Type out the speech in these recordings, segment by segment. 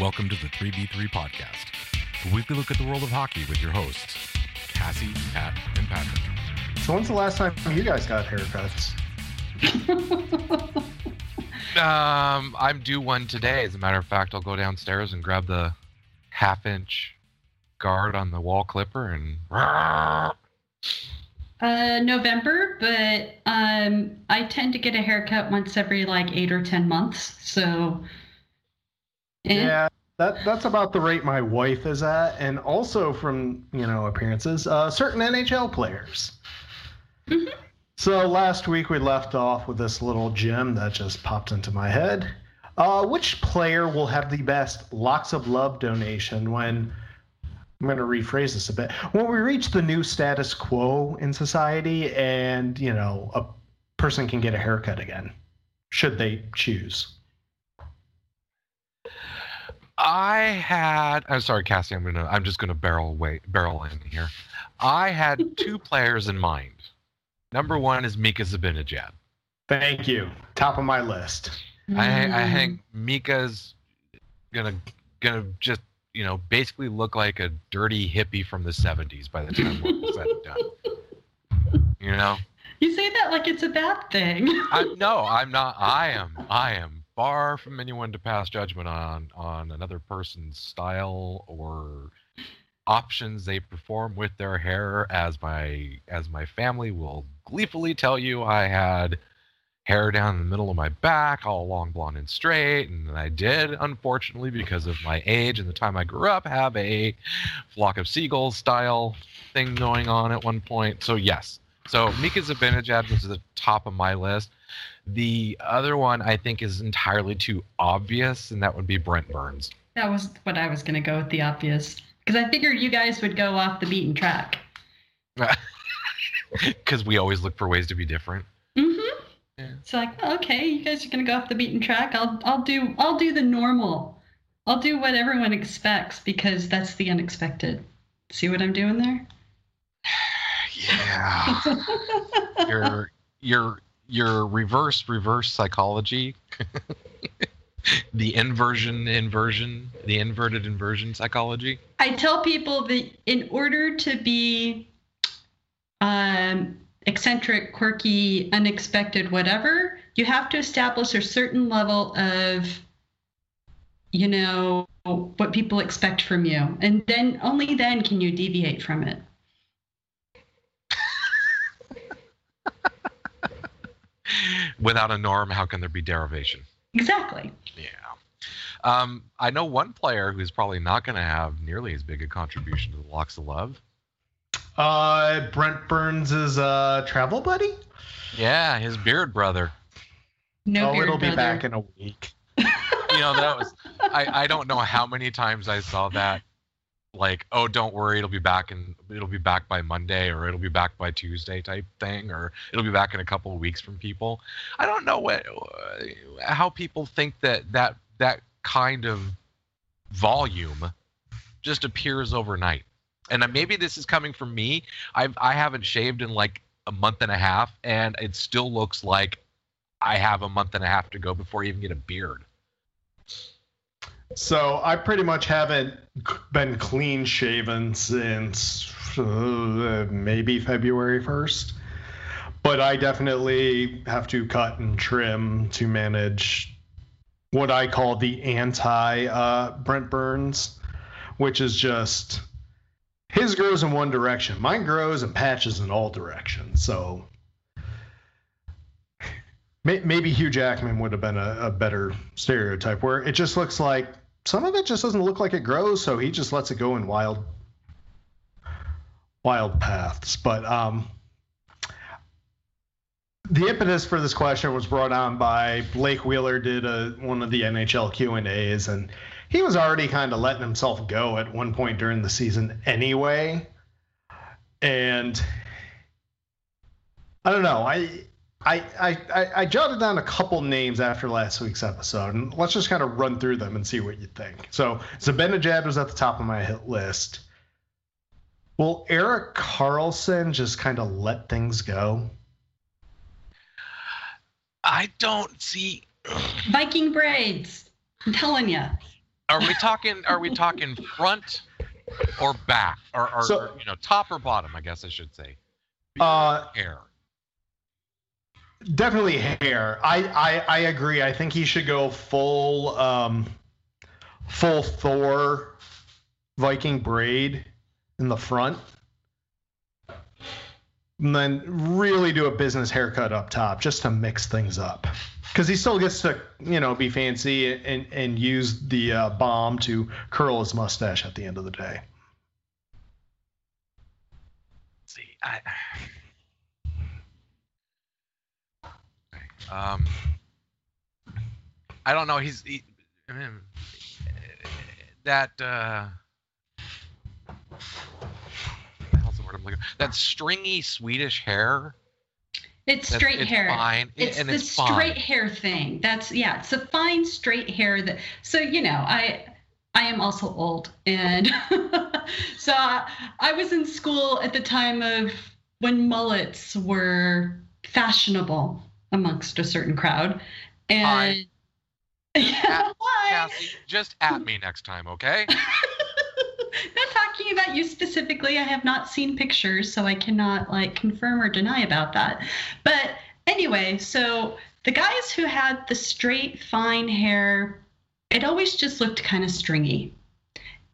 Welcome to the 3v3 podcast, a weekly look at the world of hockey with your hosts, Cassie, Pat, and Patrick. So when's the last time you guys got haircuts? Um, I'm due one today. As a matter of fact, I'll go downstairs and grab the half inch guard on the wall clipper and. Uh, November, but um, I tend to get a haircut once every like eight or ten months. So, eh. Yeah, that that's about the rate my wife is at, and also from you know appearances, uh, certain NHL players. Mhm. So last week we left off with this little gem that just popped into my head. Uh, which player will have the best locks of love donation when? I'm going to rephrase this a bit. When we reach the new status quo in society, and you know a person can get a haircut again, should they choose? I had. I'm sorry, Cassie. I'm gonna. I'm just gonna barrel away, barrel in here. I had two players in mind. Number one is Mika Zibanejad. Thank you. Top of my list. I, I Mm. think Mika's gonna gonna just you know basically look like a dirty hippie from the '70s by the time we're said and done. You know, you say that like it's a bad thing. I, no, I'm not. I am. I am far from anyone to pass judgment on on another person's style or options they perform with their hair. As my as my family will gleefully tell you, I had hair down in the middle of my back, all long, blonde, and straight. And I did, unfortunately, because of my age and the time I grew up, have a flock of seagulls style thing going on at one point. So yes. So Mika Zibanejad was at the top of my list. The other one I think is entirely too obvious, and that would be Brent Burns. that was what I was going to go with the obvious because I figured you guys would go off the beaten track. Because we always look for ways to be different. Mm-hmm. Yeah. It's like okay, you guys are going to go off the beaten track. I'll I'll do I'll do the normal. I'll do what everyone expects because that's the unexpected. See what I'm doing there? Yeah. your your your reverse reverse psychology the inversion inversion the inverted inversion psychology I tell people that in order to be um, eccentric, quirky, unexpected, whatever, you have to establish a certain level of, you know, what people expect from you. And then only then can you deviate from it. Without a norm how can there be derivation Exactly. yeah um, i know one player who's probably not going to have nearly as big a contribution to the locks of love Uh, Brent Burns is a travel buddy. yeah his beard brother No oh, beard it'll be back in a week. you know that was I, I don't know how many times i saw that like oh don't worry it'll be back and it'll be back by monday or it'll be back by tuesday type thing or it'll be back in a couple of weeks from people. I don't know what uh, how people think that that that kind of volume just appears overnight. And maybe this is coming from me. I've i haven't shaved in like a month and a half and it still looks like i have a month and a half to go before i even get a beard So I pretty much haven't been clean shaven since uh, maybe February 1st. But I definitely have to cut and trim to manage what I call the anti uh, Brent Burns, which is just his grows in one direction. Mine grows and patches in all directions. So maybe Hugh Jackman would have been a, a better stereotype where it just looks like some of it just doesn't look like it grows, so he just lets it go in wild wild paths. But um the impetus for this question was brought on by Blake Wheeler did a, one of the NHL Q and A's, and he was already kind of letting himself go at one point during the season anyway. And I don't know, I I, I, I, I jotted down a couple names after last week's episode, and let's just kind of run through them and see what you think. So, Zibanejad was at the top of my hit list. Will Erik Karlsson just kind of let things go? I don't see. Viking braids. I'm telling you. Are we talking? Are we talking front or back, or, or, So- or, you know, top or bottom? I guess I should say. Uh, Hair. Definitely hair. I, I I agree. I think he should go full um full Thor Viking braid in the front. And then really do a business haircut up top just to mix things up. Because he still gets to, you know, be fancy and, and use the uh, bomb to curl his mustache at the end of the day. See, I. Um, I don't know. He's he, I mean, that. Uh, what the word I'm looking? That stringy Swedish hair. It's straight it's hair. Fine, It's and the it's straight hair thing. That's yeah. It's a fine straight hair that. So you know, I I am also old, and so I, I was in school at the time of when mullets were fashionable amongst a certain crowd, and yeah, why? Cassie, just at me next time, okay? not talking about you specifically. I have not seen pictures, so I cannot like confirm or deny about that. But anyway, so the guys who had the straight, fine hair, it always just looked kind of stringy.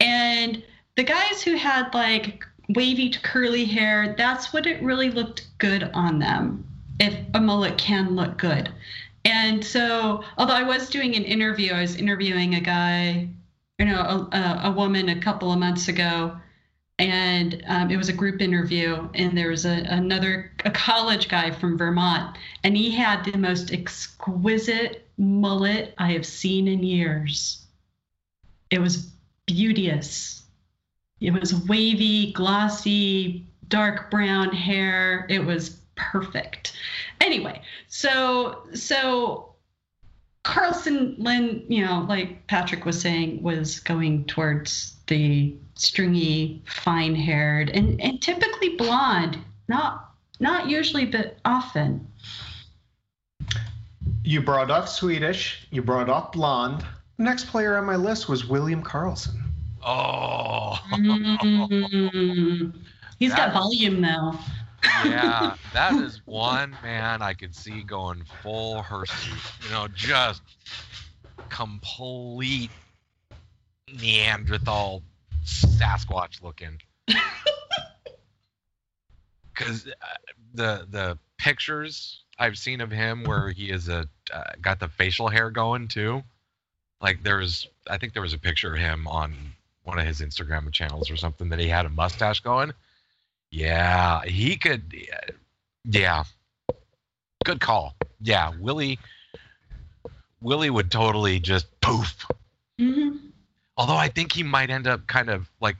And the guys who had like wavy to curly hair, that's what it really looked good on them. If a mullet can look good. And so, although I was doing an interview, I was interviewing a guy you know, a, a, woman a couple of months ago, and um, it was a group interview, and there was a, another a college guy from Vermont, and he had the most exquisite mullet I have seen in years. It was beauteous. It was wavy, glossy, dark brown hair. It was perfect. Anyway, so so Carlson Lynn, you know, like Patrick was saying, was going towards the stringy, fine-haired, and, and typically blonde. Not not usually, but often. You brought up Swedish. You brought up blonde. The Next player on my list was William Karlsson. Oh. Mm. He's got That- volume though. Yeah, that is one man I could see going full hirsute. You know, just complete Neanderthal Sasquatch looking. Because uh, the the pictures I've seen of him where he is a uh, got the facial hair going too. Like there's, I think there was a picture of him on one of his Instagram channels or something that he had a mustache going. Yeah, he could. Yeah, good call. Yeah, Willie. Willie would totally just poof. hmm Although I think he might end up kind of like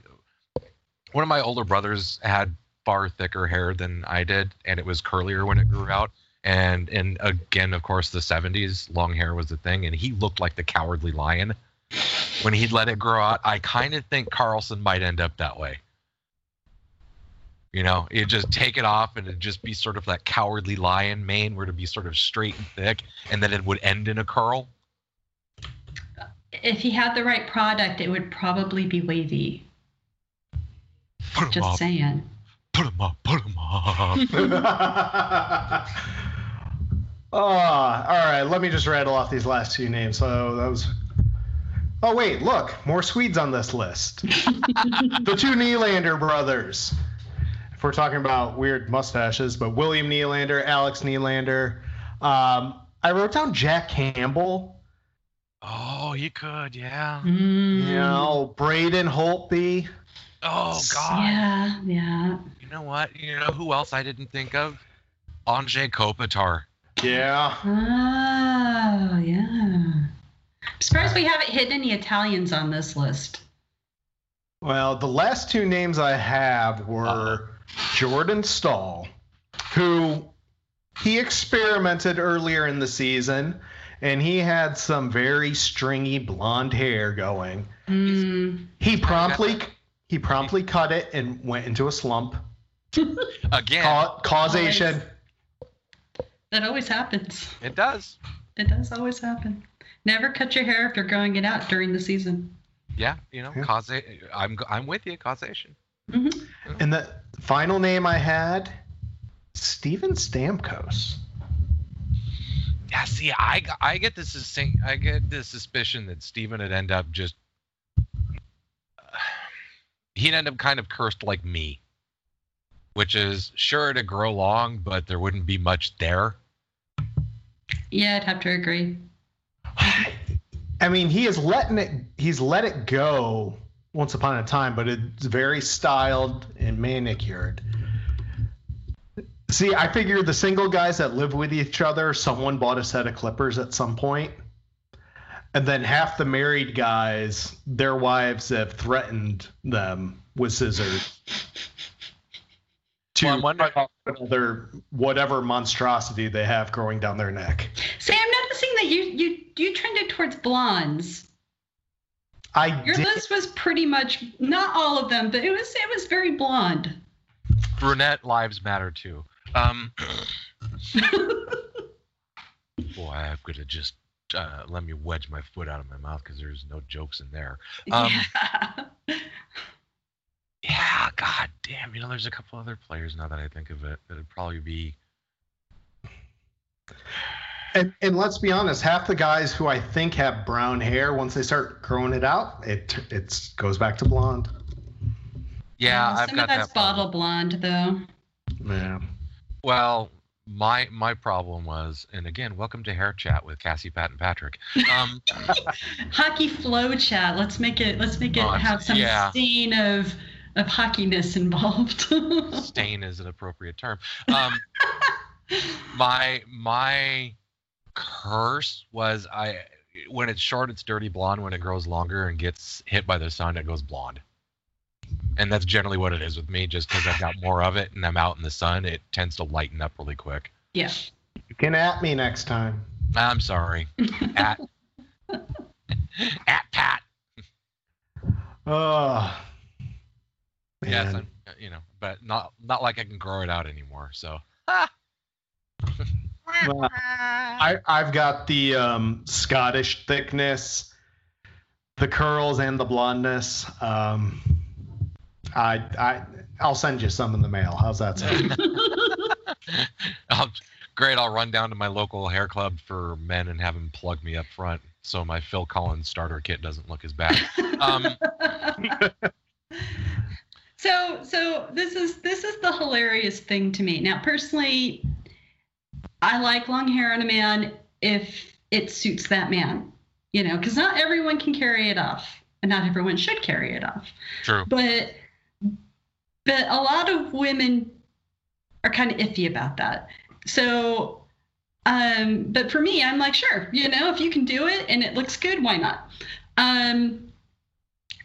one of my older brothers had far thicker hair than I did, and it was curlier when it grew out. And and again, of course, the '70s, long hair was the thing, and he looked like the cowardly lion when he'd let it grow out. I kind of think Karlsson might end up that way. You know, it just take it off and it'd just be sort of that cowardly lion mane where it'd be sort of straight and thick, and then it would end in a curl. If he had the right product, it would probably be wavy. Put him Just up, saying. put him up, put him up. Oh, all right. Let me just rattle off these last two names. So that was. Oh wait, look, more Swedes on this list. the two Nylander brothers. If we're talking about weird mustaches, but William Nylander, Alex Nylander. Um, I wrote down Jack Campbell. oh, you could, yeah. Mm. You know, Braden Holtby. Oh God. Yeah, yeah. You know what? You know who else I didn't think of? Anze Kopitar. Yeah. Oh, yeah. I'm surprised we haven't hit any Italians on this list. Well, the last two names I have were Uh-oh. Jordan Staal, who he experimented earlier in the season, and he had some very stringy blonde hair going. Mm. He promptly he promptly cut it and went into a slump. Again, Ca- causation. That always happens. it does. It does always happen. Never cut your hair if you're growing it out during the season. yeah, you know, Yeah. causa- I'm I'm with you. Causation. Mhm. And the final name I had, Steven Stamkos. Yeah, see, I, g- I get this sus- I get this suspicion that Steven would end up just he'd end up kind of cursed like me, which is sure to grow long, but there wouldn't be much there. Yeah, I'd have to agree. I mean, he is letting it. He's let it go once upon a time, but it's very styled and manicured. See, I figure the single guys that live with each other, someone bought a set of clippers at some point, and then half the married guys, their wives have threatened them with scissors to Well, wondering- cut off another whatever monstrosity they have growing down their neck. See, I'm noticing that you you you trended towards blondes. I Your did. list was pretty much not all of them, but it was it was very blonde. Brunette lives matter too. Um, boy, I'm gonna just uh, let me wedge my foot out of my mouth because there's no jokes in there. Um, yeah. Yeah, god damn. You know, there's a couple other players now that I think of it. That'd probably be. And, and let's be honest, half the guys who I think have brown hair, once they start growing it out, it it goes back to blonde. Yeah, I've some got of that's that. problem. bottle blonde though. Yeah. Well, my my problem was, and again, welcome to Hair Chat with Cassie, Pat, and Patrick. Um, Hockey flow chat. Let's make it. Let's make it have some yeah. stain of of hockeyness involved. stain is an appropriate term. Um, my my curse was I when it's short, it's dirty blonde. When it grows longer and gets hit by the sun, it goes blonde. And that's generally what it is with me, just because I've got more of it and I'm out in the sun, it tends to lighten up really quick. yeah. You can at me next time. I'm sorry. At at Pat. Oh. Yes. I'm, you know, but not not like I can grow it out anymore. So Well, I, I've got the um, Scottish thickness, the curls, and the blondness. Um, I, I, I'll send you some in the mail. How's that sound? I'll, great. I'll run down to my local hair club for men and have them plug me up front, so my Phil Collins starter kit doesn't look as bad. Um, so so this is this is the hilarious thing to me. Now personally, I like long hair on a man if it suits that man. You know, because not everyone can carry it off, and not everyone should carry it off. true. but but a lot of women are kind of iffy about that so um but for me i'm like sure you know if you can do it and it looks good why not um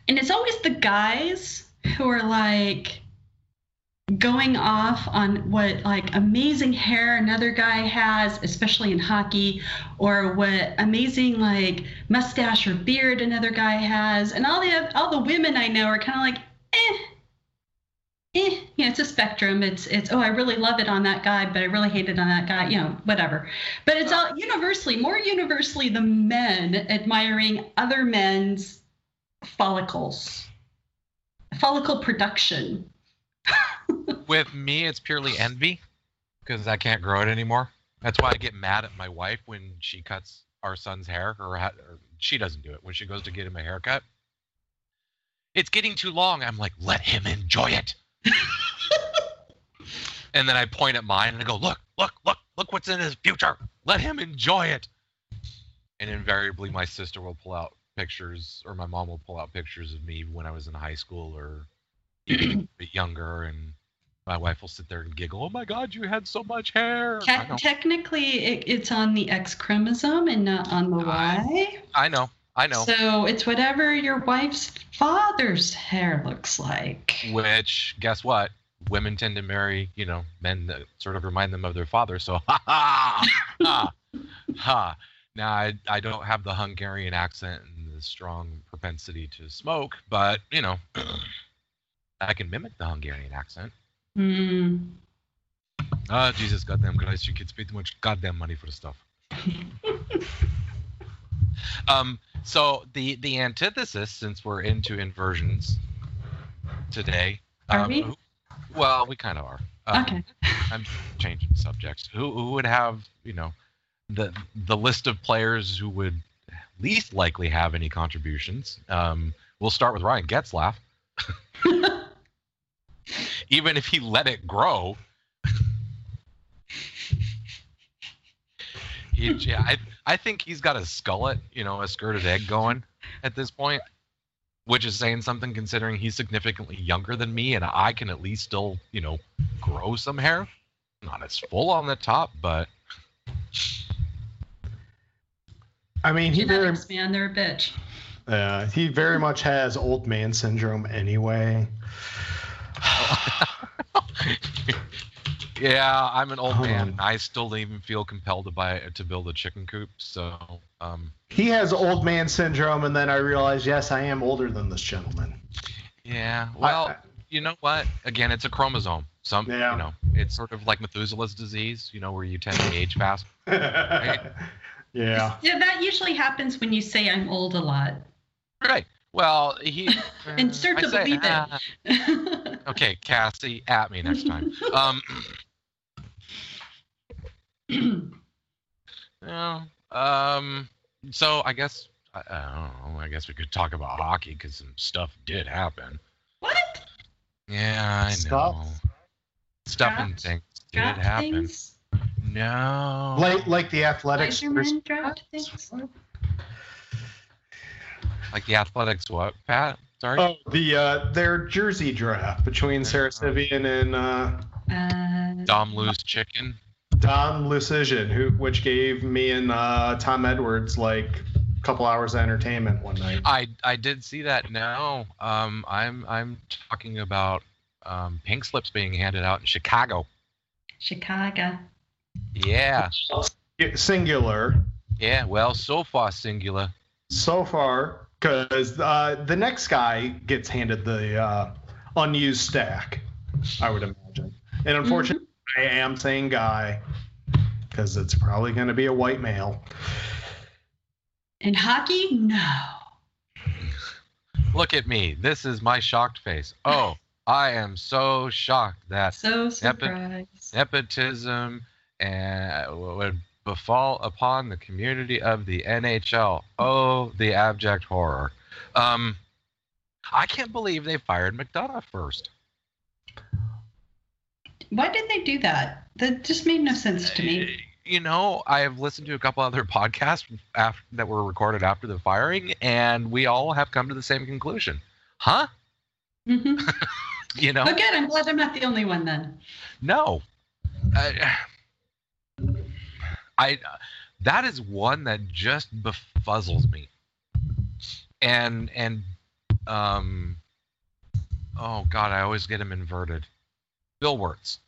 and it's always the guys who are like going off on what like amazing hair another guy has especially in hockey or what amazing like mustache or beard another guy has. And all the all the women i know are kind of like eh eh yeah it's a spectrum. It's it's oh i really love it on that guy but i really hate it on that guy you know whatever. But it's all universally more universally the men admiring other men's follicles follicle production With me, it's purely envy because I can't grow it anymore. That's why I get mad at my wife when she cuts our son's hair, or, ha- or she doesn't do it when she goes to get him a haircut. It's getting too long. I'm like, let him enjoy it. and then I point at mine and I go, look, look, look, look what's in his future. Let him enjoy it. And invariably, my sister will pull out pictures, or my mom will pull out pictures of me when I was in high school or bit younger, and my wife will sit there and giggle. Oh my God, you had so much hair. Te- technically it, it's on the x chromosome and not on the y I know, I know. so it's whatever your wife's father's hair looks like Which, guess what? Women tend to marry, you know, men that sort of remind them of their father. So, ha ha, ha, ha. Now, I, I don't have the Hungarian accent and the strong propensity to smoke, but, you know, I can mimic the Hungarian accent. Hmm. Ah, Jesus, goddamn Christ, you kids pay too much goddamn money for the stuff. Um, so the the antithesis, since we're into inversions today, Are um, we? well, we kind of are. Um, Okay. I'm changing subjects. Who who would have you know the the list of players who would least likely have any contributions? Um, we'll start with Ryan Getzlaf. Even if he let it grow, he, yeah, I I think he's got a skullet, you know, a skirted egg going at this point, which is saying something considering he's significantly younger than me, and I can at least still, you know, grow some hair. Not as full on the top, but I mean, he very Genetics, man, they're a bitch. uh, he very much has old man syndrome anyway. yeah, I'm an old man. Um, I still don't even feel compelled to buy to build a chicken coop. So, um, He has old man syndrome, and then I realized, yes, I am older than this gentleman. yeah. I- Well, you know what? Again, it's a chromosome. Some, Yeah. you know, it's sort of like Methuselah's disease. You know, where you tend to age fast. yeah. Yeah, that usually happens when you say I'm old a lot. Right. Well, he And start I to say, believe it. Okay, Cassie, at me next time. Um, no, um, so I guess I, I don't know. I guess we could talk about hockey because some stuff did happen. what? Yeah, I know. Stuff? Stuff and Draft? things did Draft happen. things? No. Like like the athletics. Spider-Man draft things? like the athletics, what, Pat? Sorry. Oh, the uh, their jersey draft between Sara Civian and uh, Uh, Dom loose chicken. Dom Luszczyszyn, who which gave me and uh, Tom Edwards like a couple hours of entertainment one night. I I did see that now. Um, I'm I'm talking about um, pink slips being handed out in Chicago. Chicago. Yeah, Singular yeah. Well, so far singular. so far because uh, the next guy gets handed the uh, unused stack. I would imagine, and unfortunately, I am saying guy because it's probably going to be a white male. In hockey, no. Look at me. This is my shocked face. Oh, I am so shocked that So surprised. nepotism and would befall upon the community of the NHL. Oh, the abject horror. Um, I can't believe they fired McDonough first. Why did they do that? That just made no sense to me. You know, I have listened to a couple other podcasts after, that were recorded after the firing, and we all have come to the same conclusion. Huh? hmm You know, good. I'm glad I'm not the only one then. no. I, I that is one that just befuzzles me. And and um oh god, I always get him inverted. Bill Wirtz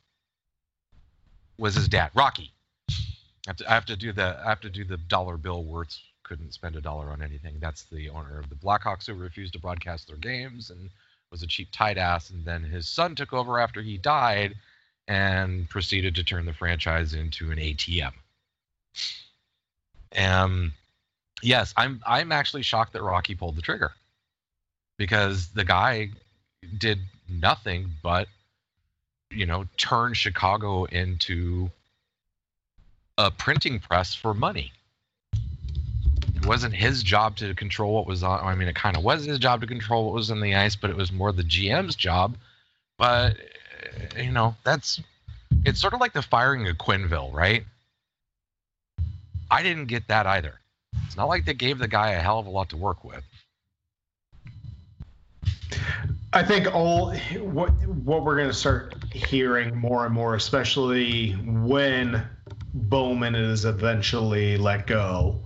was his dad. Rocky. I have to, I have to do the I have to do the dollar bill Wirtz couldn't spend a dollar on anything. That's the owner of the Blackhawks who refused to broadcast their games and was a cheap tight ass and then his son took over after he died and proceeded to turn the franchise into an ATM. Um, yes, I'm I'm actually shocked that Rocky pulled the trigger because the guy did nothing but you know turn Chicago into a printing press for money. It wasn't his job to control what was on. I mean, it kind of was his job to control what was in the ice, but it was more the GM's job. But you know, that's it's sort of like the firing of Quenneville, right? I didn't get that either. It's not like they gave the guy a hell of a lot to work with. I think all what what we're going to start hearing more and more, especially when Bowman is eventually let go,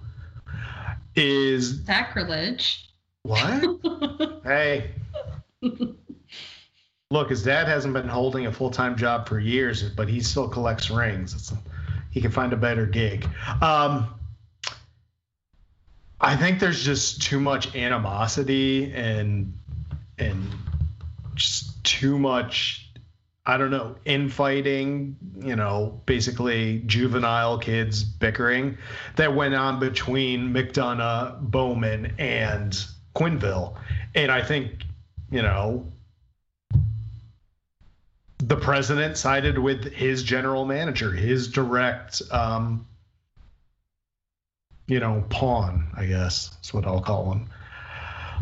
is Sacrilege. what? hey, look, his dad hasn't been holding a full time job for years, but he still collects rings. It's, he can find a better gig. Um, I think there's just too much animosity and and just too much I don't know, infighting, you know, basically juvenile kids bickering that went on between McDonough, Bowman, and Quenneville. And I think, you know, the president sided with his general manager, his direct, um, you know, pawn, I guess is what I'll call him.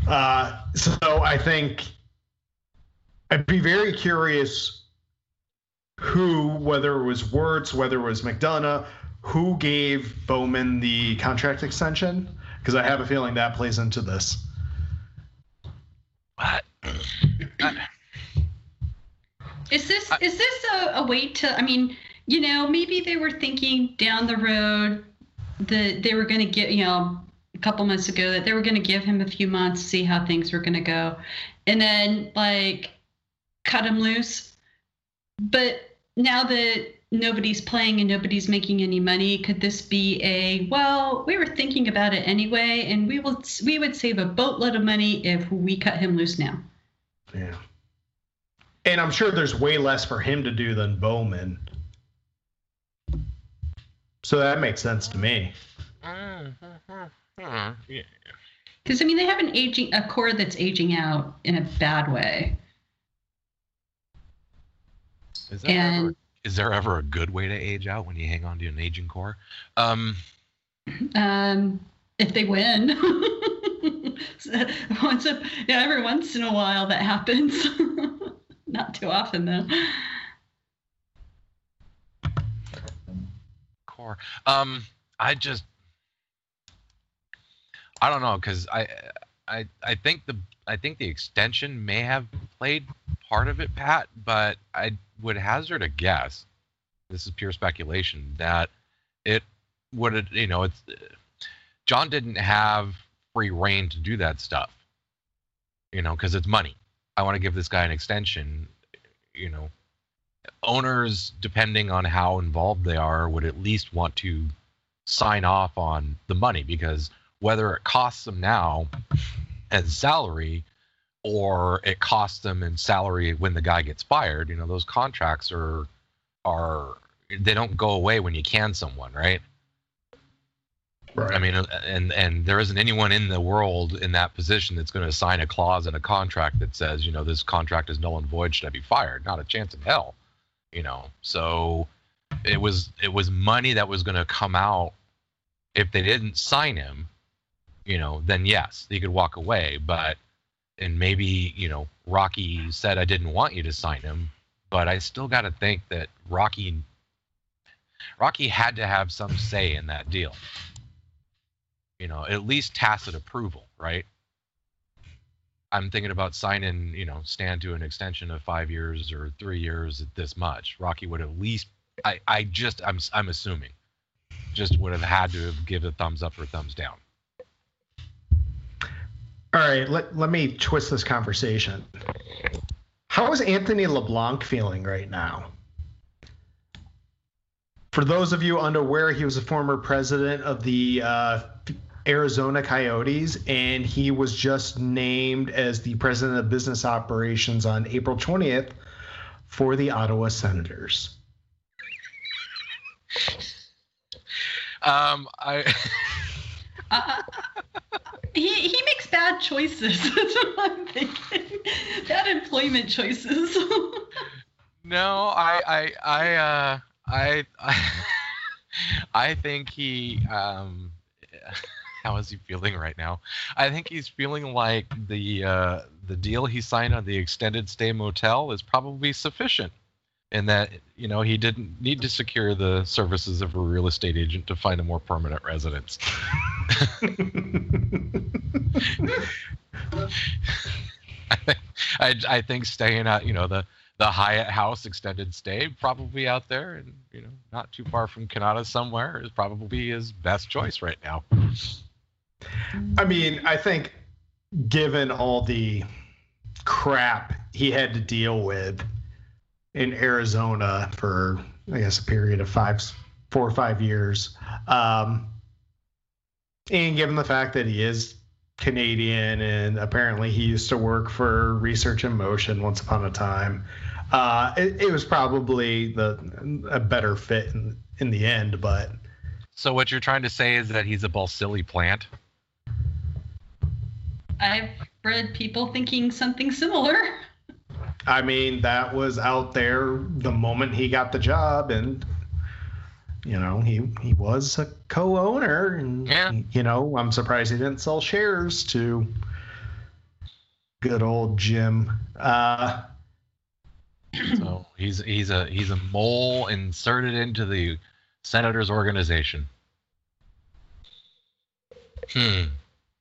Uh, so I think I'd be very curious who, whether it was Wirtz, whether it was McDonough, who gave Bowman the contract extension, because I have a feeling that plays into this. What? Is this is this a, a way to? I mean, you know, maybe they were thinking down the road that they were going to get, you know, a couple months ago that they were going to give him a few months, see how things were going to go, and then like cut him loose. But now that nobody's playing and nobody's making any money, could this be a well? We were thinking about it anyway, and we will we would save a boatload of money if we cut him loose now. Yeah. And I'm sure there's way less for him to do than Bowman. So that makes sense to me. Because I mean, they have an aging a core that's aging out in a bad way. Is there, And- ever, is there ever a good way to age out when you hang on to an aging core? Um, Um, if they win, once a, yeah, every once in a while that happens. Not too often though. core. Um, I just, I don't know, because I, I, I think the, I think the extension may have played part of it, Pat. But I would hazard a guess. This is pure speculation that it would, you know, it's John didn't have free reign to do that stuff. You know, because it's money. I want to give this guy an extension. You know, owners, depending on how involved they are, would at least want to sign off on the money because whether it costs them now as salary or it costs them in salary when the guy gets fired, you know, those contracts are are they don't go away when you can someone, right? Right. I mean, uh, and and there isn't anyone in the world in that position that's going to sign a clause in a contract that says, you know, this contract is null and void. Should I be fired? Not a chance in hell. You know, so it was it was money that was going to come out if they didn't sign him. You know, then yes, he could walk away. But and maybe you know, Rocky said I didn't want you to sign him, but I still got to think that Rocky Rocky had to have some say in that deal you know, at least tacit approval, right? I'm thinking about signing, you know, Stan to an extension of five years or three years at this much. Rocky would at least, I, I just, I'm, I'm assuming, just would have had to have give a thumbs up or thumbs down. All right, let, let me twist this conversation. How is Anthony LeBlanc feeling right now? For those of you unaware, he was a former president of the uh, Arizona Coyotes, and he was just named as the president of business operations on April 20th for the Ottawa Senators. Um, I, Uh, he he makes bad choices. That's what I'm thinking. Bad employment choices. no, I, I, I, uh, I, I, I think he, um, how is he feeling right now? I think he's feeling like the uh, the deal he signed on the extended stay motel is probably sufficient, and that you know he didn't need to secure the services of a real estate agent to find a more permanent residence. I, I, I think staying at you know the the Hyatt House extended stay probably out there and you know not too far from Canada somewhere is probably his best choice right now. I mean, I think given all the crap he had to deal with in Arizona for, I guess, a period of five, four or five years, um, and given the fact that he is Canadian and apparently he used to work for Research in Motion once upon a time, Uh, it, it was probably the a better fit in, in the end, but So what you're trying to say is that he's a Balsillie plant? I've read people thinking something similar. I mean that was out there the moment he got the job, and you know he he was a co-owner, and Yeah. you know I'm surprised he didn't sell shares to good old Jim. Uh, So he's he's a he's a mole inserted into the senator's organization. Hmm.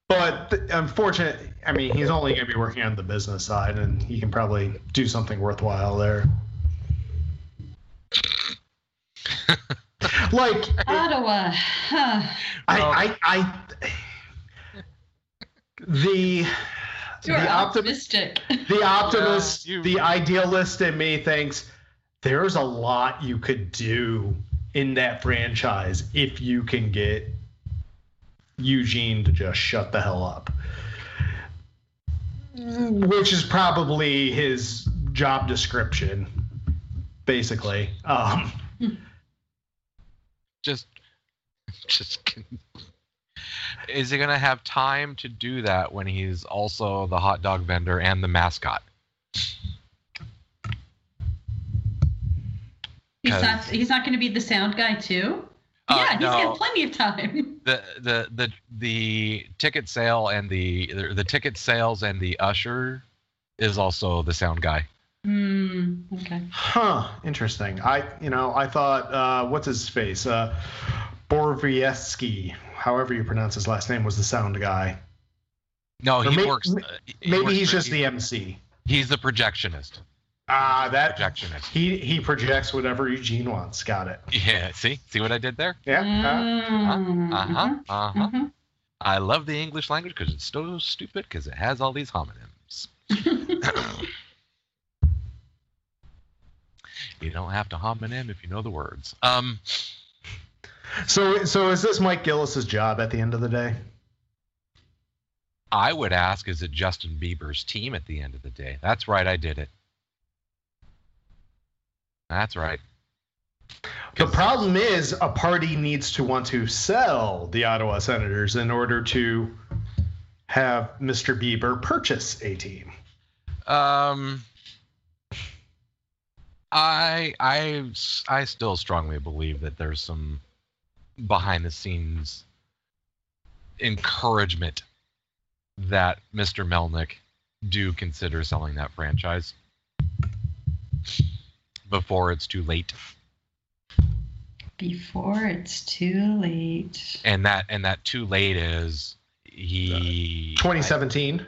But unfortunately, I mean, he's only going to be working on the business side, and he can probably do something worthwhile there. like, Ottawa. Huh. I, I, I, the You're the, optim- optimistic. the optimist, Yeah, you- the idealist in me thinks there's a lot you could do in that franchise if you can get Eugene to just shut the hell up. Which is probably his job description, basically. Um, Just just is he gonna have time to do that when he's also the hot dog vendor and the mascot? He's not. He's not going to be the sound guy too. Uh, yeah, he's no. got plenty of time. the the the the ticket sale and the the, the ticket sales and the usher is also the sound guy. Hmm. Okay. huh, interesting. I, you know, I thought, uh, what's his face? Uh, Borvieski, however you pronounce his last name, was the sound guy. No, Or he may- works. m- uh, he Maybe works he's for- just he- the MC. He's the projectionist. Ah, that Projectionist. he he projects whatever Eugene wants. Got it. Yeah. See, see what I did there? Yeah. uh, Mm, Uh huh. mhm, Uh huh. mhm. I love the English language because it's so stupid because it has all these homonyms. you don't have to homonym if you know the words. Um, so so is this Mike Gillis's job at the end of the day? I would ask, is it Justin Bieber's team at the end of the day? That's right, I did it. That's right. The problem is a party needs to want to sell the Ottawa Senators in order to have Mr. Bieber purchase a team. Um, I I I still strongly believe that there's some behind the scenes encouragement that Mr. Melnyk do consider selling that franchise before it's too late. Before it's too late. And that and that too late is he 2017.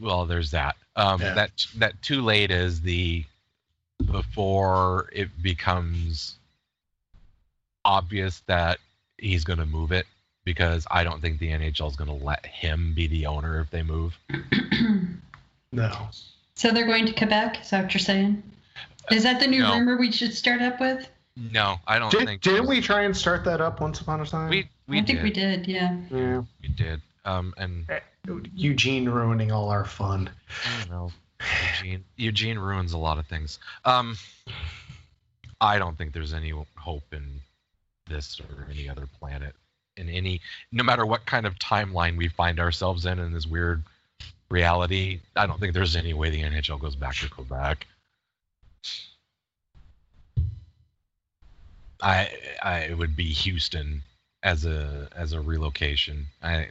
well there's that um Yeah. that that too late is the before it becomes obvious that he's going to move it because i don't think the nhl is going to let him be the owner if they move No. so they're going to Quebec. Is that what you're saying? Is that the new No. rumor we should start up with? no i don't Did, think didn't we try and start that up once upon a time? we we I did think we did. Yeah. Yeah. we did um and Eugene ruining all our fun. I don't know. Eugene Eugene ruins a lot of things. Um, I don't think there's any hope in this or any other planet in any no matter what kind of timeline we find ourselves in in this weird reality. I don't think there's any way the NHL goes back to Quebec. I I it would be Houston as a as a relocation. I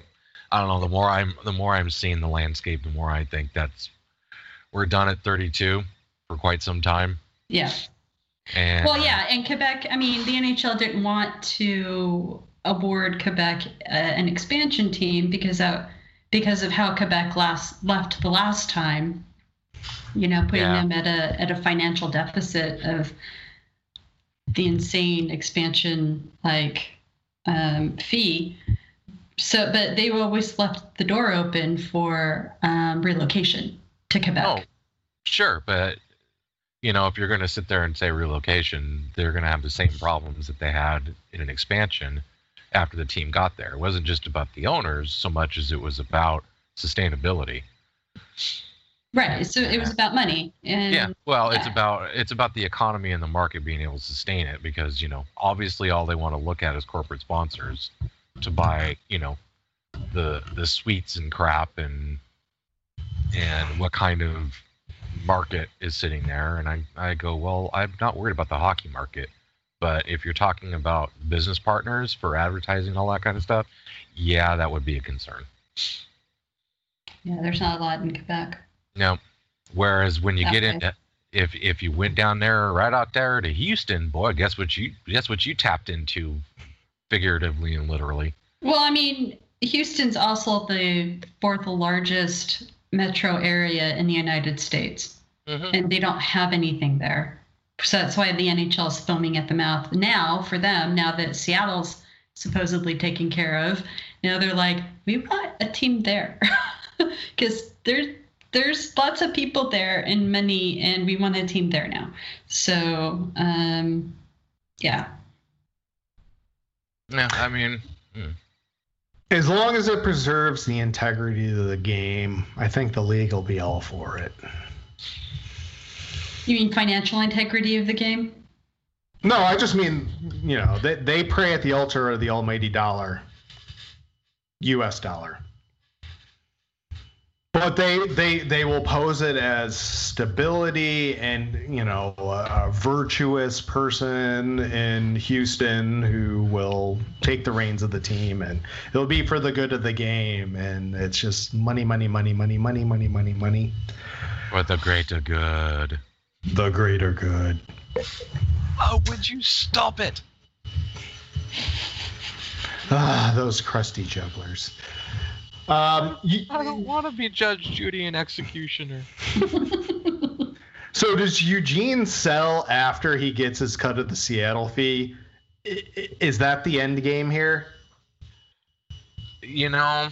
I don't know. The more I'm the more I'm seeing the landscape, the more I think that's we're done at 32 for quite some time. Yeah. And Well, yeah, and Quebec. I mean, the NHL didn't want to award Quebec uh, an expansion team because of because of how Quebec last left the last time. You know, putting Yeah. them at a at a financial deficit of the insane expansion like um, fee. So, but they always left the door open for um, relocation to Quebec. Oh, sure, but you know, if you're going to sit there and say relocation, they're going to have the same problems that they had in an expansion after the team got there. It wasn't just about the owners so much as it was about sustainability. Right. So it was about money. And Yeah, well, it's about it's about the economy and the market being able to sustain it because you know obviously all they want to look at is corporate sponsors to buy you know the the sweets and crap and and what kind of market is sitting there and I I go well I'm not worried about the hockey market but if you're talking about business partners for advertising all that kind of stuff yeah that would be a concern yeah, there's not a lot in Quebec. No. Whereas when you get Okay. into if if you went down there right out there to Houston, boy, guess what you guess what you tapped into figuratively and literally. Well, I mean, Houston's also the fourth largest metro area in the United States, Mm-hmm. and they don't have anything there. So that's why the NHL is foaming at the mouth now for them. Now that Seattle's supposedly taken care of, now they're like, we want a team there because there's there's lots of people there and many, and we want a team there now. So, um, yeah, Yeah, I mean, mm. As long as it preserves the integrity of the game, I think the league will be all for it. you mean financial integrity of the game? No, I just mean, you know, they, they pray at the altar of the almighty dollar, U.S. dollar. But they, they, they will pose it as stability and, you know, a, a virtuous person in Houston who will take the reins of the team and it'll be for the good of the game. And it's just money, money, money, money, money, money, money, money. for the greater good. The greater good. Oh, would you stop it? Ah, those crusty jugglers. Um, you, I don't want to be Judge Judy and executioner. so does Eugene sell after he gets his cut of the Seattle fee? I- i- Is that the end game here? You know,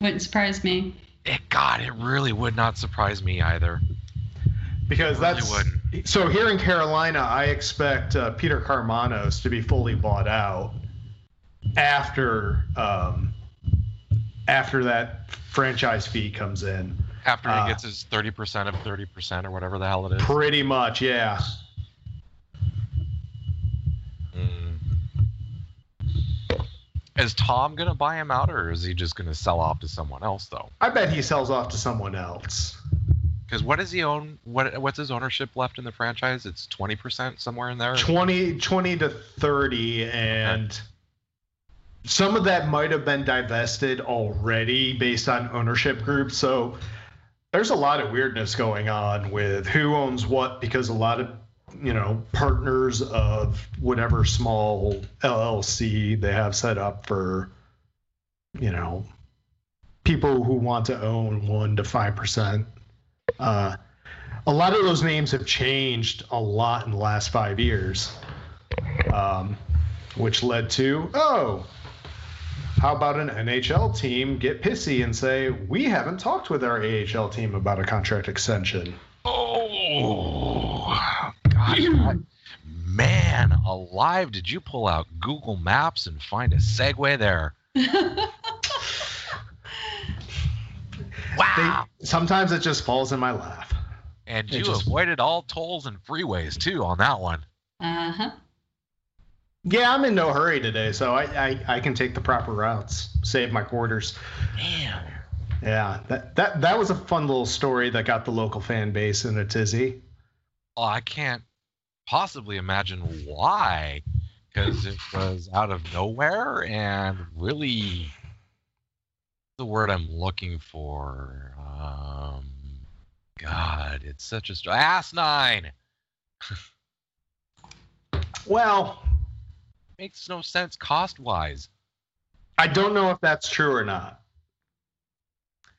Wouldn't surprise me. it, God, it really would not surprise me either. Because Really that's wouldn't. so here in Carolina, I expect uh, Peter Karmanos to be fully bought out after um, after that franchise fee comes in. After he Uh, gets his thirty percent of thirty percent or whatever the hell it is. Pretty much, yeah. Mm. Is Tom gonna buy him out, or is he just gonna sell off to someone else though? I bet he sells off to someone else. Because what does he own? What what's his ownership left in the franchise? It's twenty percent somewhere in there. 20, 20 to 30 and some of that might have been divested already based on ownership groups. So there's a lot of weirdness going on with who owns what because a lot of you know partners of whatever small llc they have set up for you know people who want to own 1 to 5% uh, a lot of those names have changed a lot in the last five years, um, which led to oh, how about an NHL team get pissy and say we haven't talked with our AHL team about a contract extension? Oh, God, I- man, alive! Did you pull out Google Maps and find a segue there? Wow! They, sometimes it just falls in my lap. and it you just- avoided all tolls and freeways too on that one. Uh huh. Yeah, I'm in no hurry today, so I, I, I can take the proper routes, save my quarters. Damn. Yeah, that, that that was a fun little story that got the local fan base in a tizzy. Oh, I can't possibly imagine why, because it was out of nowhere and really the word I'm looking for. Um, God, it's such a st- nine. Well, Makes no sense cost wise. I don't know if that's true or not.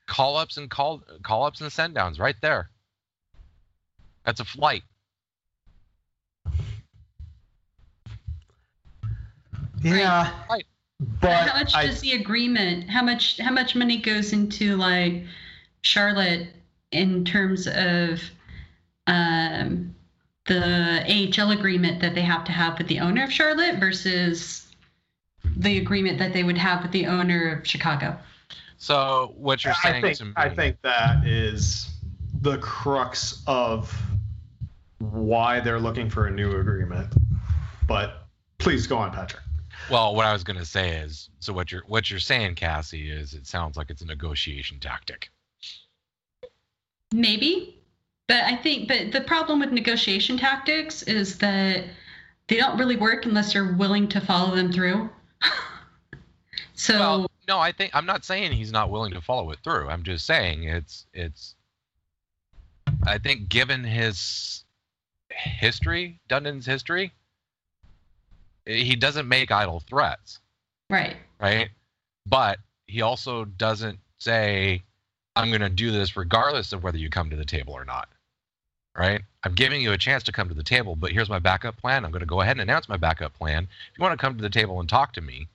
Call ups and call call ups and send downs right there. That's a flight. Yeah, Right. but how much I, does the agreement? How much? How much money goes into like Charlotte in terms of um, the AHL agreement that they have to have with the owner of Charlotte versus the agreement that they would have with the owner of Chicago? So what you're I saying think to me? I think that is the crux of why they're looking for a new agreement. But please go on, Patrick. Well, what I was going to say is, so what you're what you're saying, Cassie, is it sounds like it's a negotiation tactic. Maybe, but I think, but the problem with negotiation tactics is that they don't really work unless you're willing to follow them through. so Well, no, I think I'm not saying he's not willing to follow it through. I'm just saying it's it's. I think given his history, Dundon's history, he doesn't make idle threats, right, right? But he also doesn't say, "I'm going to do this regardless of whether you come to the table or not." Right? I'm giving you a chance to come to the table, but here's my backup plan. I'm going to go ahead and announce my backup plan. If you want to come to the table and talk to me,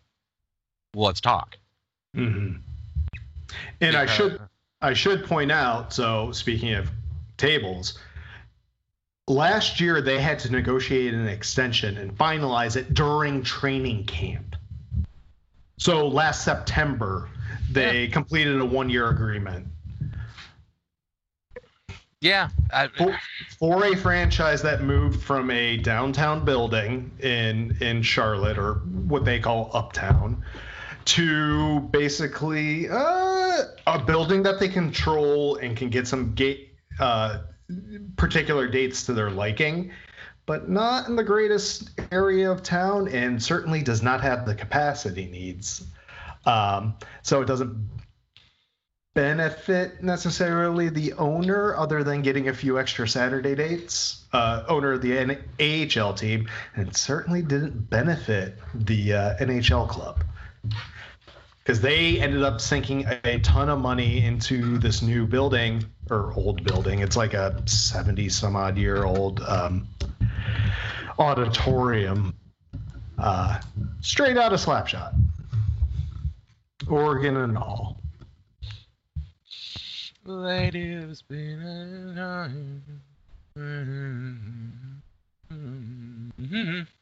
well, let's talk. Mm-hmm. And I should I should point out. So speaking of tables, last year they had to negotiate an extension and finalize it during training camp. So last September they completed a one year agreement Yeah, I, for, for a franchise that moved from a downtown building in in Charlotte or what they call uptown to basically uh, a building that they control and can get some gate uh, particular dates to their liking, but not in the greatest area of town, and certainly does not have the capacity needs. Um, so it doesn't benefit necessarily the owner other than getting a few extra Saturday dates. Uh, owner of the AHL team, and it certainly didn't benefit the uh, NHL club because they ended up sinking a, a ton of money into this new building or old building. It's like a 70 some odd year old um, auditorium, uh, straight out of Slapshot. Oregon and all. Lady of spinning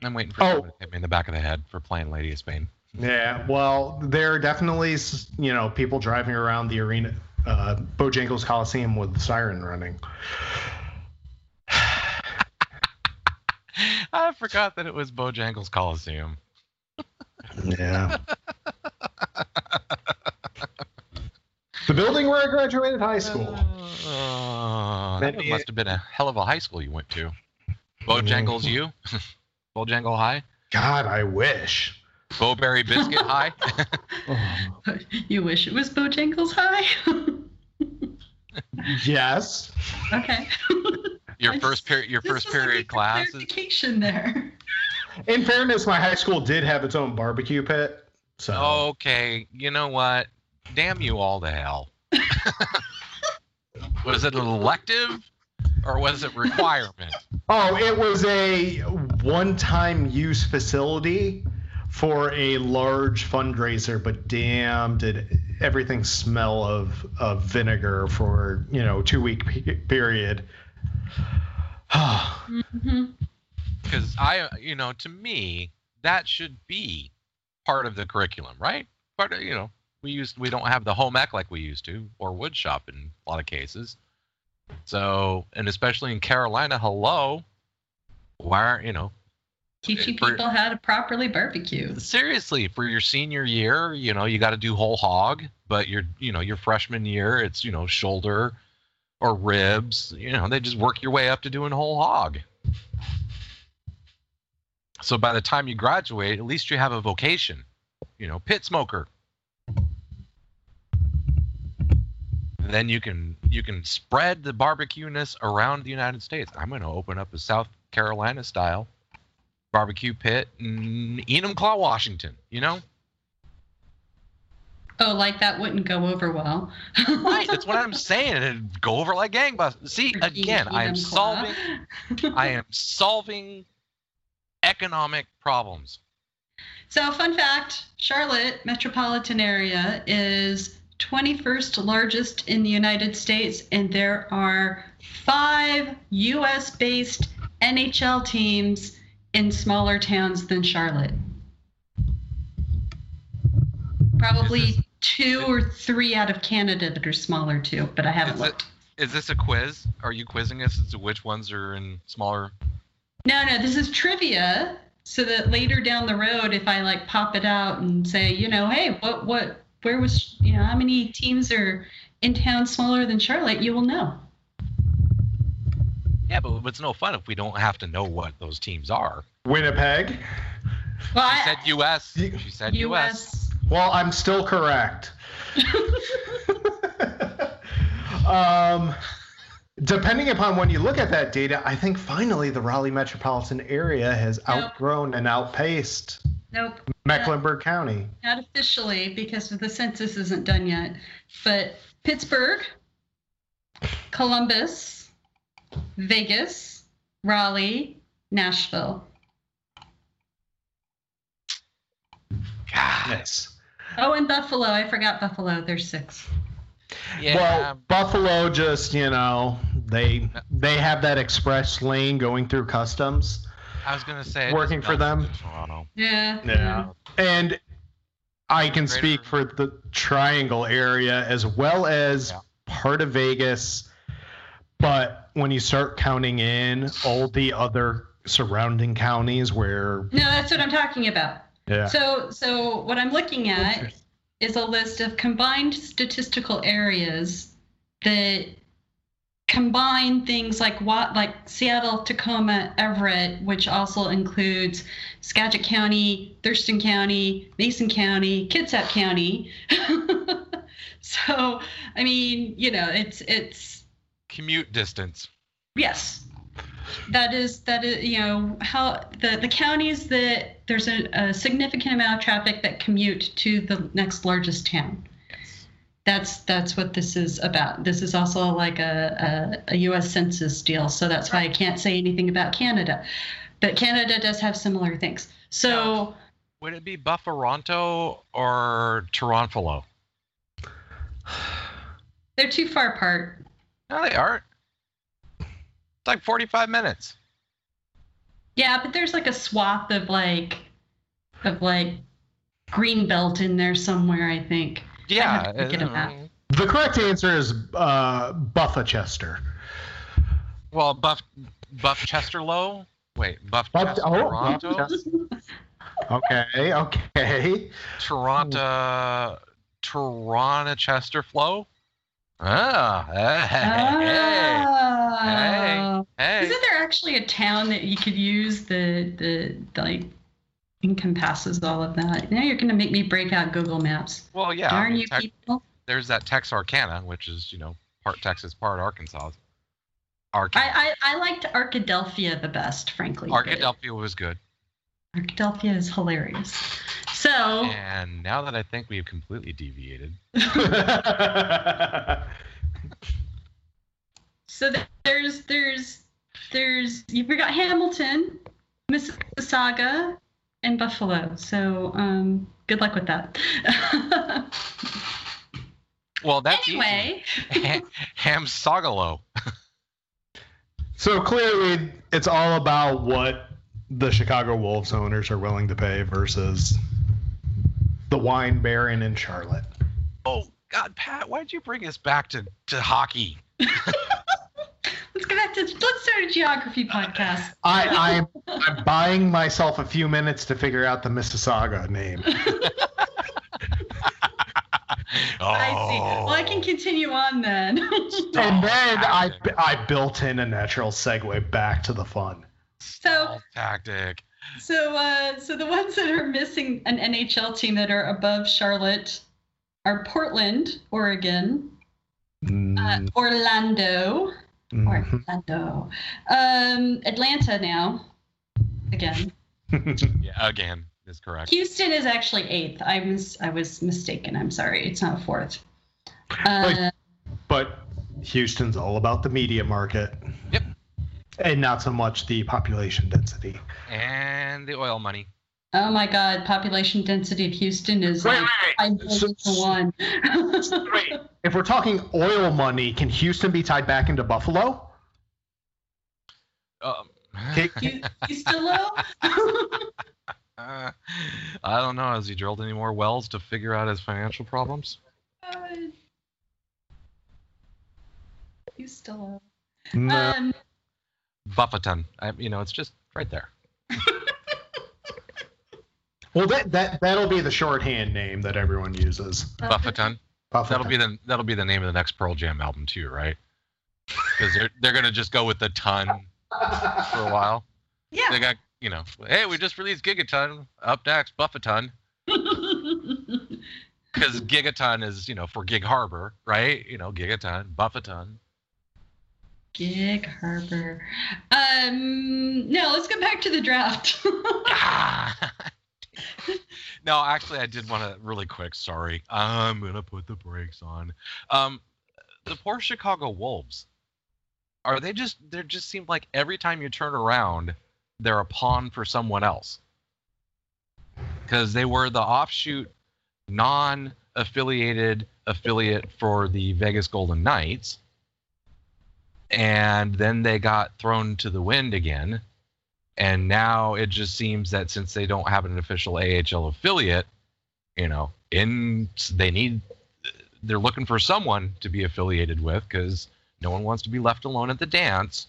I'm waiting for Oh. someone to hit me in the back of the head for playing Lady of Spain. Yeah, well, there are definitely, you know, people driving around the arena, uh, Bojangles Coliseum with siren running. I forgot that it was Bojangles Coliseum. Yeah. the building where I graduated high school. Oh, that Maybe- must have been a hell of a high school you went to. Bojangles mm-hmm. U? Bojangle High? God, I wish. Bo-Berry Biscuit High? you wish it was Bojangles High. Yes. okay. Your I first period your first period class is Clarification there. In fairness, my high school did have its own barbecue pit. So Okay, you know what? Damn you all to hell. was it an elective or was it requirement? Oh, it was a one-time use facility for a large fundraiser, but damn, did everything smell of, of vinegar for you know two week pe- period. hmm Because I, you know, to me, that should be part of the curriculum, right? But you know, we used we don't have the home ec like we used to, or wood shop in a lot of cases. So, and especially in Carolina, hello, why aren't you know? Teaching For- people how to properly barbecue. seriously for your senior year you know you got to do whole hog but your you know your freshman year it's you know shoulder or ribs you know they just work your way up to doing whole hog so by the time you graduate at least you have a vocation you know pit smoker then you can you can spread the barbecue-ness around the united states i'm going to open up a south carolina style barbecue pit in Enumclaw, Washington. You know, Oh, like that wouldn't go over well. right? That's what I'm saying. It'd go over like gangbusters. See, again, I am solving. I am solving economic problems. So, fun fact Charlotte metropolitan area is 21st largest in the United States, and there are five US based NHL teams in smaller towns than Charlotte. Probably two or three out of Canada that are smaller too, but I haven't Is looked. is this a quiz? Are you quizzing us as to which ones are in smaller? No, no, this is trivia. So that later down the road, if I like pop it out and say, you know, hey, what, what, where was, you know, how many teams are in town smaller than Charlotte, you will know. Yeah, but it's no fun if we don't have to know what those teams are. Winnipeg. Well, She I- said U.S. She said U.S. U.S. Well, I'm still correct. um, depending upon when you look at that data, I think finally the Raleigh metropolitan area has Nope. outgrown and outpaced Nope, Mecklenburg County. not officially because the census isn't done yet. But Pittsburgh, Columbus, Vegas, Raleigh, Nashville. Yes. Oh, and Buffalo. I forgot Buffalo. There's six. Yeah. Well, Buffalo just, you know, they they have that express lane going through customs. I was gonna say working for them. matter to Toronto. Yeah. And I can Greater- speak for the triangle area as well as Yeah. part of Vegas. But when you start counting in all the other surrounding counties where No, that's what I'm talking about. yeah. So, so what I'm looking at is a list of combined statistical areas that combine things like what, like Seattle, Tacoma, Everett, which also includes Skagit County, Thurston County, Mason County, Kitsap County. so, I mean, you know, it's it's Commute distance. Yes. That is that is you know how the the counties that there's a, a significant amount of traffic that commute to the next largest town. That's that's what this is about. This is also like a, a, a U.S. Census deal, so that's why I can't say anything about Canada. But Canada does have similar things. So Would it be Buffaronto or Toronto? they're too far apart. No, they aren't. It's like 45 minutes. Yeah, but there's like a swath of like of like green belt in there somewhere. I think. Yeah. have to look at a map. uh, The correct answer is uh, Buffachester. Well, Buff Buff Chesterlow. Wait, Buff Buff- Chester, oh, Toronto. Buff- Okay, okay. Toronto. Toronto Chester Flow. Ah, hey, Oh. hey. Isn't there actually a town that you could use the the, the like encompasses all of that? Now you're gonna make me break out Google Maps. Well, yeah. I Darn mean, you people. there's that Texarkana, which is you know part Texas, part Arkansas. Arkansas. I, I, I liked Arkadelphia the best, frankly. but Arkadelphia was good. Arkadelphia is hilarious. So And now that I think we've completely deviated, so th- there's there's there's you forgot Hamilton, Mississauga, and Buffalo. So um, good luck with that. well, that's anyway. easy. Ham, Hamsogalo. so clearly, it's all about what the Chicago Wolves owners are willing to pay versus the wine baron in Charlotte. Oh God, Pat, why'd you bring us back to, to hockey? Let's go back to let's start a geography podcast. I, I'm, I'm buying myself a few minutes to figure out the Mississauga name. Oh, I see. Well, I can continue on then. And then I, I built in a natural segue back to the fun. so tactic. so uh, so the ones that are missing an NHL team that are above Charlotte are Portland, Oregon, uh, Mm, Orlando, mhm. Orlando, um, Atlanta now. Again, Yeah, again is correct. Houston is actually eighth. I was I was mistaken. I'm sorry. It's not fourth. Uh, but Houston's all about the media market. Yep. And not so much the population density. And the oil money. Oh my God! Population density of Houston is Wait, like five wait, wait. billion to one. Wait, if we're talking oil money, can Houston be tied back into Buffalo? Um, Hey, You, you still low? uh, I don't know. Has he drilled any more wells to figure out his financial problems? Uh, He's still No. Um, Buffeton. I, you know, it's just right there. well, that that that'll be the shorthand name that everyone uses. Buffeton. Buffeton. That'll be the that'll be the name of the next Pearl Jam album too, right? Because they're they're gonna just go with the ton for a while. Yeah. They got you know, hey, we just released Gigaton. Up next, Buffeton. Because Gigaton is you know for Gig Harbor, right? You know, Gigaton, Buffeton. Gig Harbor. Um, no, let's get back to the draft. Ah! no, actually, I did want to really quick. Sorry, I'm gonna put the brakes on. Um, the poor Chicago Wolves. Are they just? They just seem like every time you turn around, they're a pawn for someone else. Because they were the offshoot, non-affiliated affiliate for the Vegas Golden Knights, and then they got thrown to the wind again and now it just seems that since they don't have an official AHL affiliate, you know, in they need they're looking for someone to be affiliated with because no one wants to be left alone at the dance,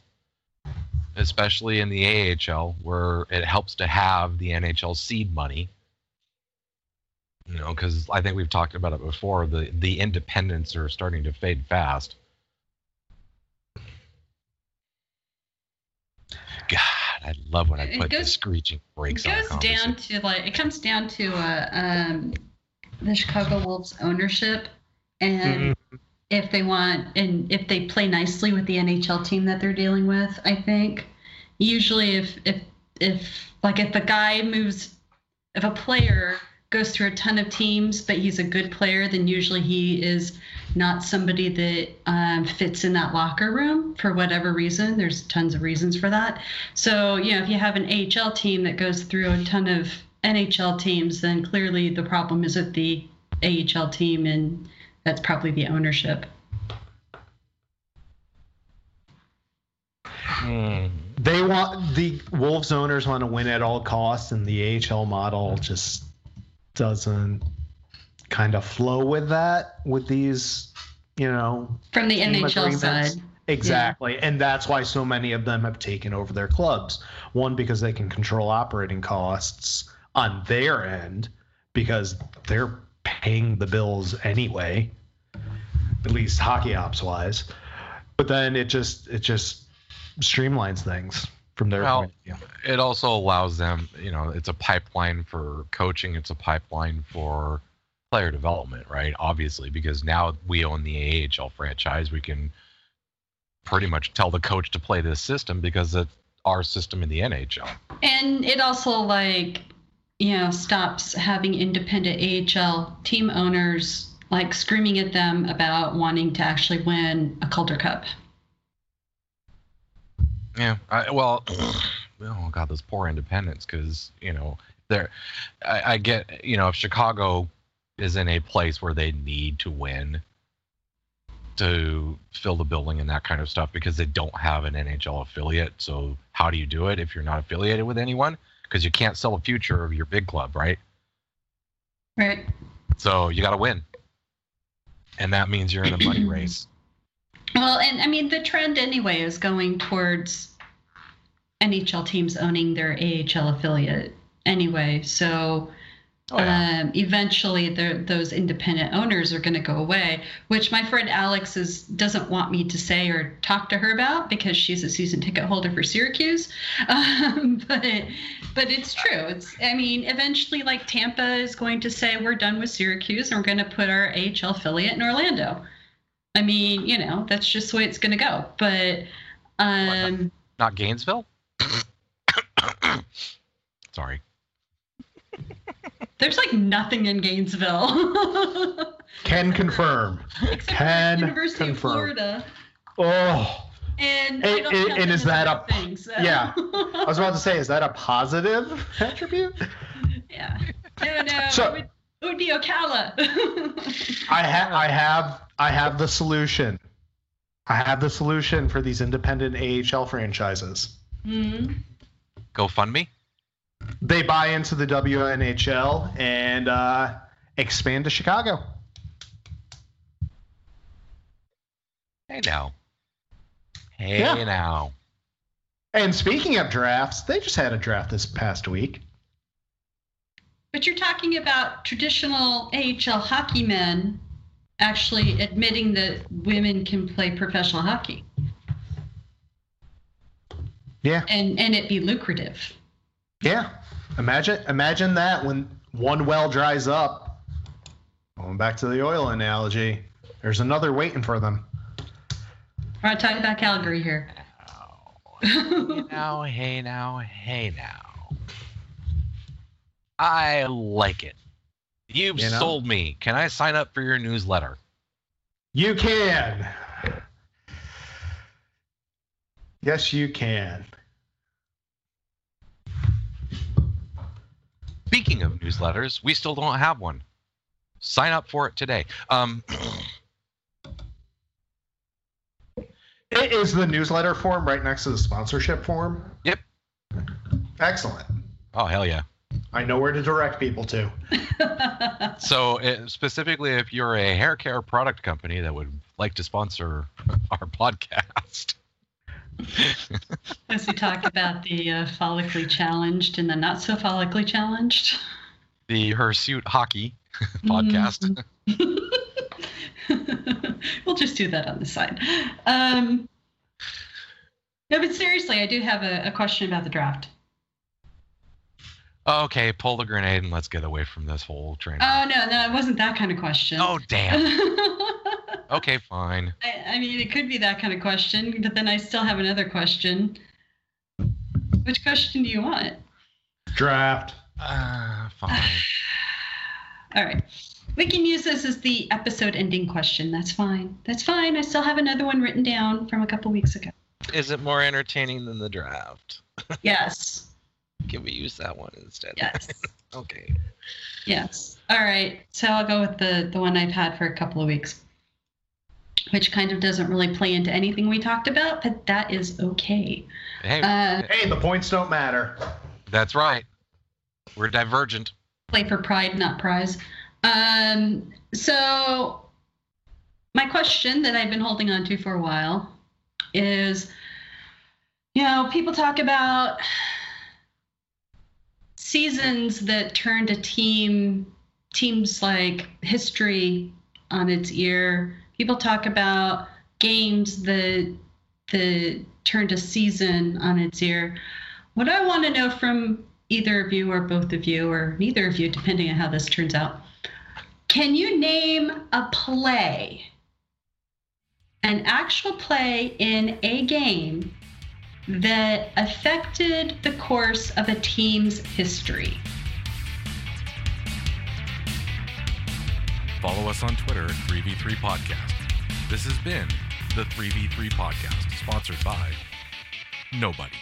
especially in the AHL where it helps to have the NHL seed money. You know, because I think we've talked about it before. The the independents are starting to fade fast. God, I love when I It put the goes- screeching it brakes on. a goes down to like it comes down to uh, um, the Chicago Wolves ownership and if they want and if they play nicely with the NHL team that they're dealing with. I think usually if if if like if a guy moves if a player goes through a ton of teams but he's a good player then usually he is not somebody that um, fits in that locker room for whatever reason. There's tons of reasons for that. So you know if you have an ahl team that goes through a ton of nhl teams then clearly the problem is at the ahl team and that's probably the ownership. Hmm. They want the Wolves owners want to win at all costs, and the AHL model just doesn't kind of flow with that. With these, you know, from the nhl side Exactly. And that's why so many of them have taken over their clubs. One, because they can control operating costs on their end because they're paying the bills anyway, at least hockey ops wise. But then it just it just streamlines things from their Well, point of view. it also allows them, you know, it's a pipeline for coaching, it's a pipeline for player development, right? Obviously, because now we own the AHL franchise, we can pretty much tell the coach to play this system because it's our system in the NHL. And it also like you know stops having independent AHL team owners like screaming at them about wanting to actually win a Calder Cup. Yeah. I, well, oh god, those poor independents, because you know they're. I, I get you know if Chicago is in a place where they need to win to fill the building and that kind of stuff because they don't have an NHL affiliate. So how do you do it if you're not affiliated with anyone? Because you can't sell a future of your big club, right? Right. So you got to win, and that means you're in a money race. Well, and I mean the trend anyway is going towards NHL teams owning their AHL affiliate anyway. So Oh, yeah. um, eventually those independent owners are going to go away, which my friend Alex is doesn't want me to say or talk to her about because she's a season ticket holder for Syracuse. Um, but but it's true. It's I mean eventually like Tampa is going to say we're done with Syracuse and we're going to put our AHL affiliate in Orlando. I mean you know that's just the way it's going to go. But um, Not Gainesville. Sorry. there's like nothing in Gainesville. Can confirm. Except Can University confirm. of Florida. Oh, And, And- I don't and- count and that is that a- thing, so. yeah. I was about to say, is that a positive attribute? yeah. No, no. So- it, would, it would be Ocala. I have, I have, I have the solution. I have the solution for these independent AHL franchises. hmm GoFundMe. They buy into the WNHL and uh, expand to Chicago. Hey now. Hey Yeah. now. And speaking of drafts, they just had a draft this past week. But you're talking about traditional AHL hockey men actually admitting that women can play professional hockey Yeah. and, and it be lucrative. Yeah. Imagine imagine that when one well dries up. Going back to the oil analogy, there's another waiting for them. We're talking about Calgary here. Hey now, hey now, hey now. I like it. You've You know? sold me. Can I sign up for your newsletter? You can. Yes, you can. Speaking of newsletters, we still don't have one. Sign up for it today. Um, It is the newsletter form right next to the sponsorship form. Yep. Excellent. oh hell yeah! I know where to direct people to. So uh, specifically, if you're a hair care product company that would like to sponsor our podcast, As we talk about the uh, follically challenged and the not so follically challenged. the Hirsute Hockey podcast. we'll just do that on the side. Um, no, but seriously, I do have a, a question about the draft. Okay, pull the grenade and let's get away from this whole train. Oh no, no, it wasn't that kind of question. oh damn. Okay, fine. I mean, it could be that kind of question, but then I still have another question. Which question do you want? Draft. Uh, fine. All right. We can use this as the episode ending question. That's fine. That's fine. I still have another one written down from a couple weeks ago. Is it more entertaining than the draft? Yes. Can we use that one instead? Yes. Okay. Yes. All right. So I'll go with the the one I've had for a couple of weeks, which kind of doesn't really play into anything we talked about, but that is okay. Hey, Uh, Hey, the points don't matter. that's right. We're divergent. play for pride, not prize. Um, so my question that I've been holding on to for a while is, you know, people talk about seasons that turned a team teams like history on its ear. People talk about games that that turned a season on its ear. What I want to know from either of you or both of you or neither of you, depending on how this turns out, can you name a play, an actual play in a game that affected the course of a team's history? Follow us on Twitter at 3v3 Podcast. This has been the 3v3 Podcast, sponsored by nobody.